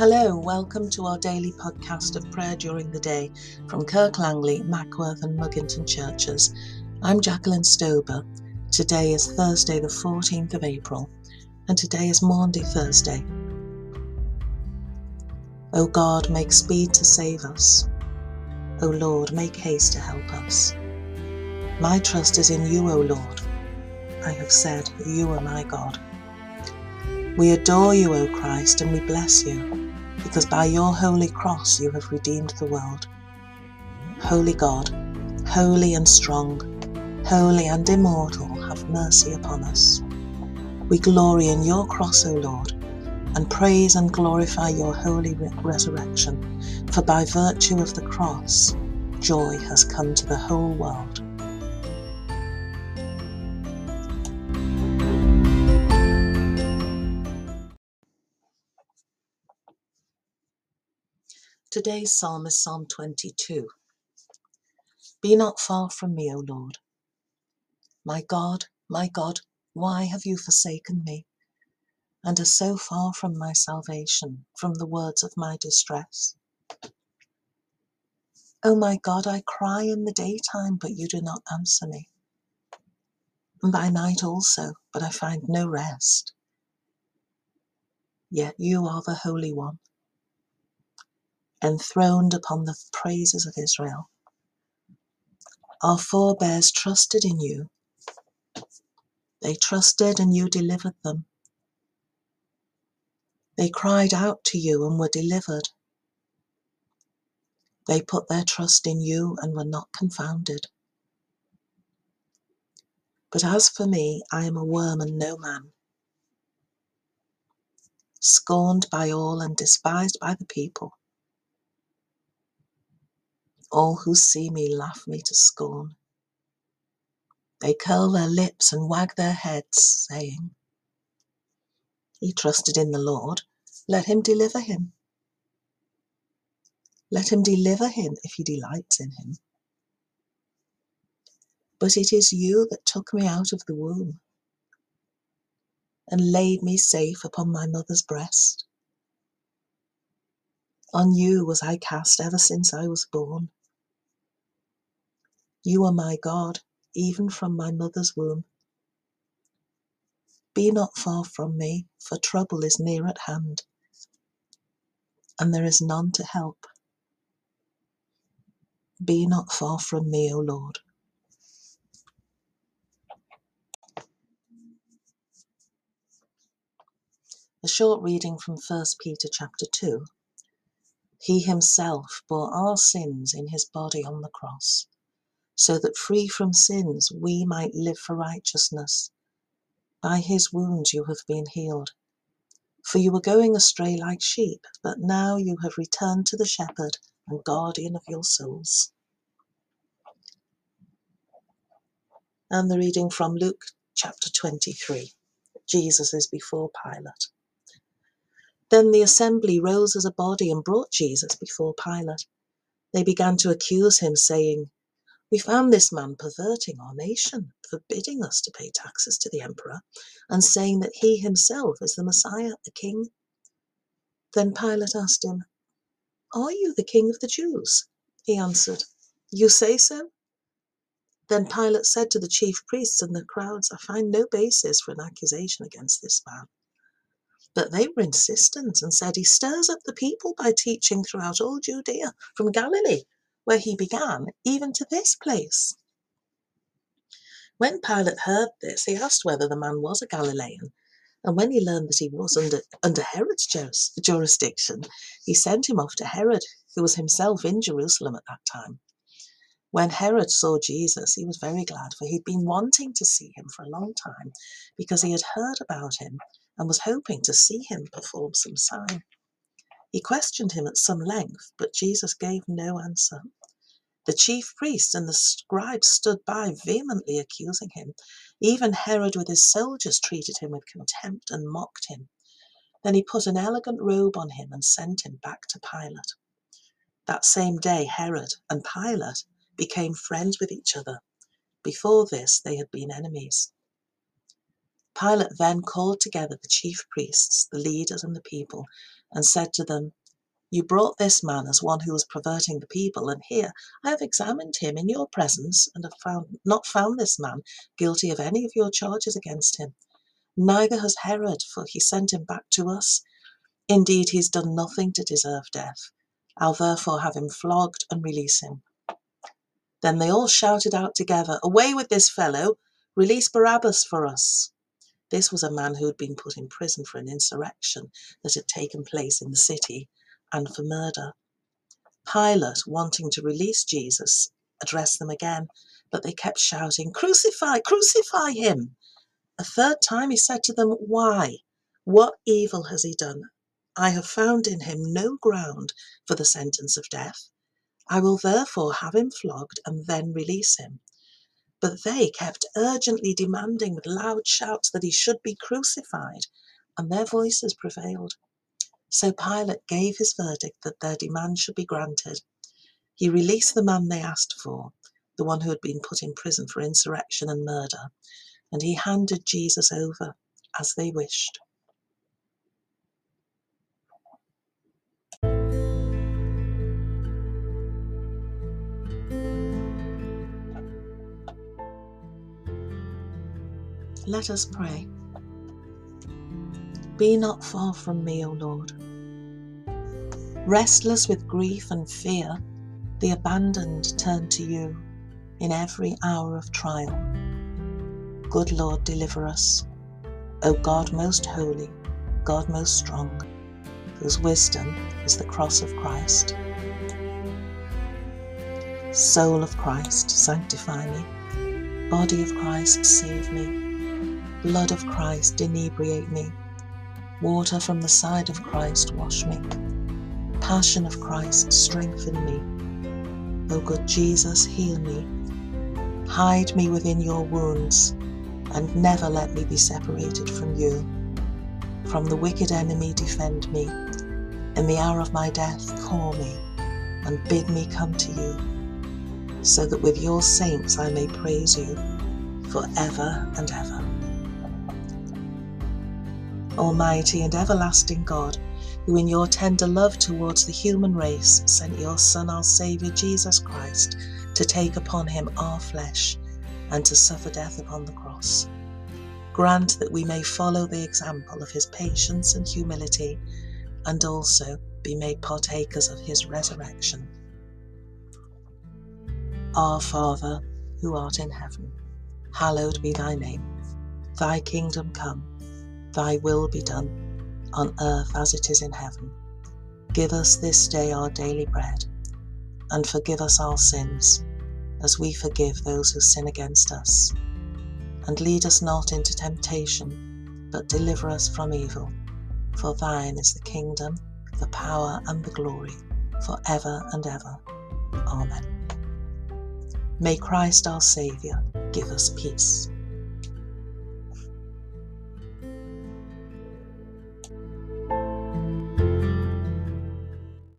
Hello, welcome to our daily podcast of prayer during the day from Kirk Langley, Mackworth, and Mugginton churches. I'm Jacqueline Stober. Today is Thursday, the 14th of April, and today is Maundy Thursday. O God, make speed to save us. O Lord, make haste to help us. My trust is in you, O Lord. I have said, You are my God. We adore you, O Christ, and we bless you because by your holy cross you have redeemed the world. Holy God, holy and strong, holy and immortal, have mercy upon us. We glory in your cross, O Lord, and praise and glorify your holy resurrection, for by virtue of the cross, joy has come to the whole world. Today's psalm is Psalm 22. Be not far from me, O Lord. My God, my God, why have you forsaken me, and are so far from my salvation, from the words of my distress? O my God, I cry in the daytime, but you do not answer me, and by night also, but I find no rest. Yet you are the Holy One enthroned upon the praises of Israel. Our forebears trusted in you. They trusted and you delivered them. They cried out to you and were delivered. They put their trust in you and were not confounded. But as for me, I am a worm and no man, scorned by all and despised by the people. All who see me laugh me to scorn. They curl their lips and wag their heads, saying, He trusted in the Lord, let him deliver him. Let him deliver him if he delights in him. But it is you that took me out of the womb and laid me safe upon my mother's breast. On you was I cast ever since I was born. You are my God, even from my mother's womb. Be not far from me, for trouble is near at hand, and there is none to help. Be not far from me, O Lord. A short reading from 1 Peter chapter 2. He himself bore our sins in his body on the cross so that free from sins we might live for righteousness. By his wounds you have been healed. For you were going astray like sheep, but now you have returned to the shepherd and guardian of your souls. And the reading from Luke chapter 23. Jesus is before Pilate. Then the assembly rose as a body and brought Jesus before Pilate. They began to accuse him, saying, we found this man perverting our nation, forbidding us to pay taxes to the emperor, and saying that he himself is the Messiah, the king. Then Pilate asked him, Are you the king of the Jews? He answered, You say so? Then Pilate said to the chief priests and the crowds, I find no basis for an accusation against this man. But they were insistent and said, He stirs up the people by teaching throughout all Judea, from Galilee where he began, even to this place. When Pilate heard this, he asked whether the man was a Galilean, and when he learned that he was under, under Herod's jurisdiction, he sent him off to Herod, who was himself in Jerusalem at that time. When Herod saw Jesus, he was very glad, for he'd been wanting to see him for a long time because he had heard about him and was hoping to see him perform some sign. He questioned him at some length, but Jesus gave no answer. The chief priests and the scribes stood by, vehemently accusing him. Even Herod with his soldiers treated him with contempt and mocked him. Then he put an elegant robe on him and sent him back to Pilate. That same day, Herod and Pilate became friends with each other. Before this, they had been enemies. Pilate then called together the chief priests, the leaders, and the people, and said to them, You brought this man as one who was perverting the people, and here I have examined him in your presence, and have found, not found this man guilty of any of your charges against him. Neither has Herod, for he sent him back to us. Indeed, he's done nothing to deserve death. I'll therefore have him flogged and release him. Then they all shouted out together, Away with this fellow! Release Barabbas for us! This was a man who had been put in prison for an insurrection that had taken place in the city and for murder. Pilate, wanting to release Jesus, addressed them again, but they kept shouting, Crucify, crucify him! A third time he said to them, Why? What evil has he done? I have found in him no ground for the sentence of death. I will therefore have him flogged and then release him. But they kept urgently demanding with loud shouts that he should be crucified, and their voices prevailed. So Pilate gave his verdict that their demand should be granted. He released the man they asked for, the one who had been put in prison for insurrection and murder, and he handed Jesus over as they wished. Let us pray. Be not far from me, O Lord. Restless with grief and fear, the abandoned turn to you in every hour of trial. Good Lord, deliver us. O God most holy, God most strong, whose wisdom is the cross of Christ. Soul of Christ, sanctify me. Body of Christ, save me. Blood of Christ, inebriate me. Water from the side of Christ, wash me. Passion of Christ, strengthen me. O good Jesus, heal me. Hide me within your wounds, and never let me be separated from you. From the wicked enemy, defend me. In the hour of my death, call me, and bid me come to you, so that with your saints I may praise you for ever and ever. Almighty and everlasting God, who in your tender love towards the human race sent your Son, our Saviour Jesus Christ, to take upon him our flesh and to suffer death upon the cross. Grant that we may follow the example of his patience and humility and also be made partakers of his resurrection. Our Father, who art in heaven, hallowed be thy name. Thy kingdom come Thy will be done, on earth as it is in heaven. Give us this day our daily bread, and forgive us our sins, as we forgive those who sin against us. And lead us not into temptation, but deliver us from evil. For thine is the kingdom, the power, and the glory, for ever and ever. Amen. May Christ our Saviour give us peace.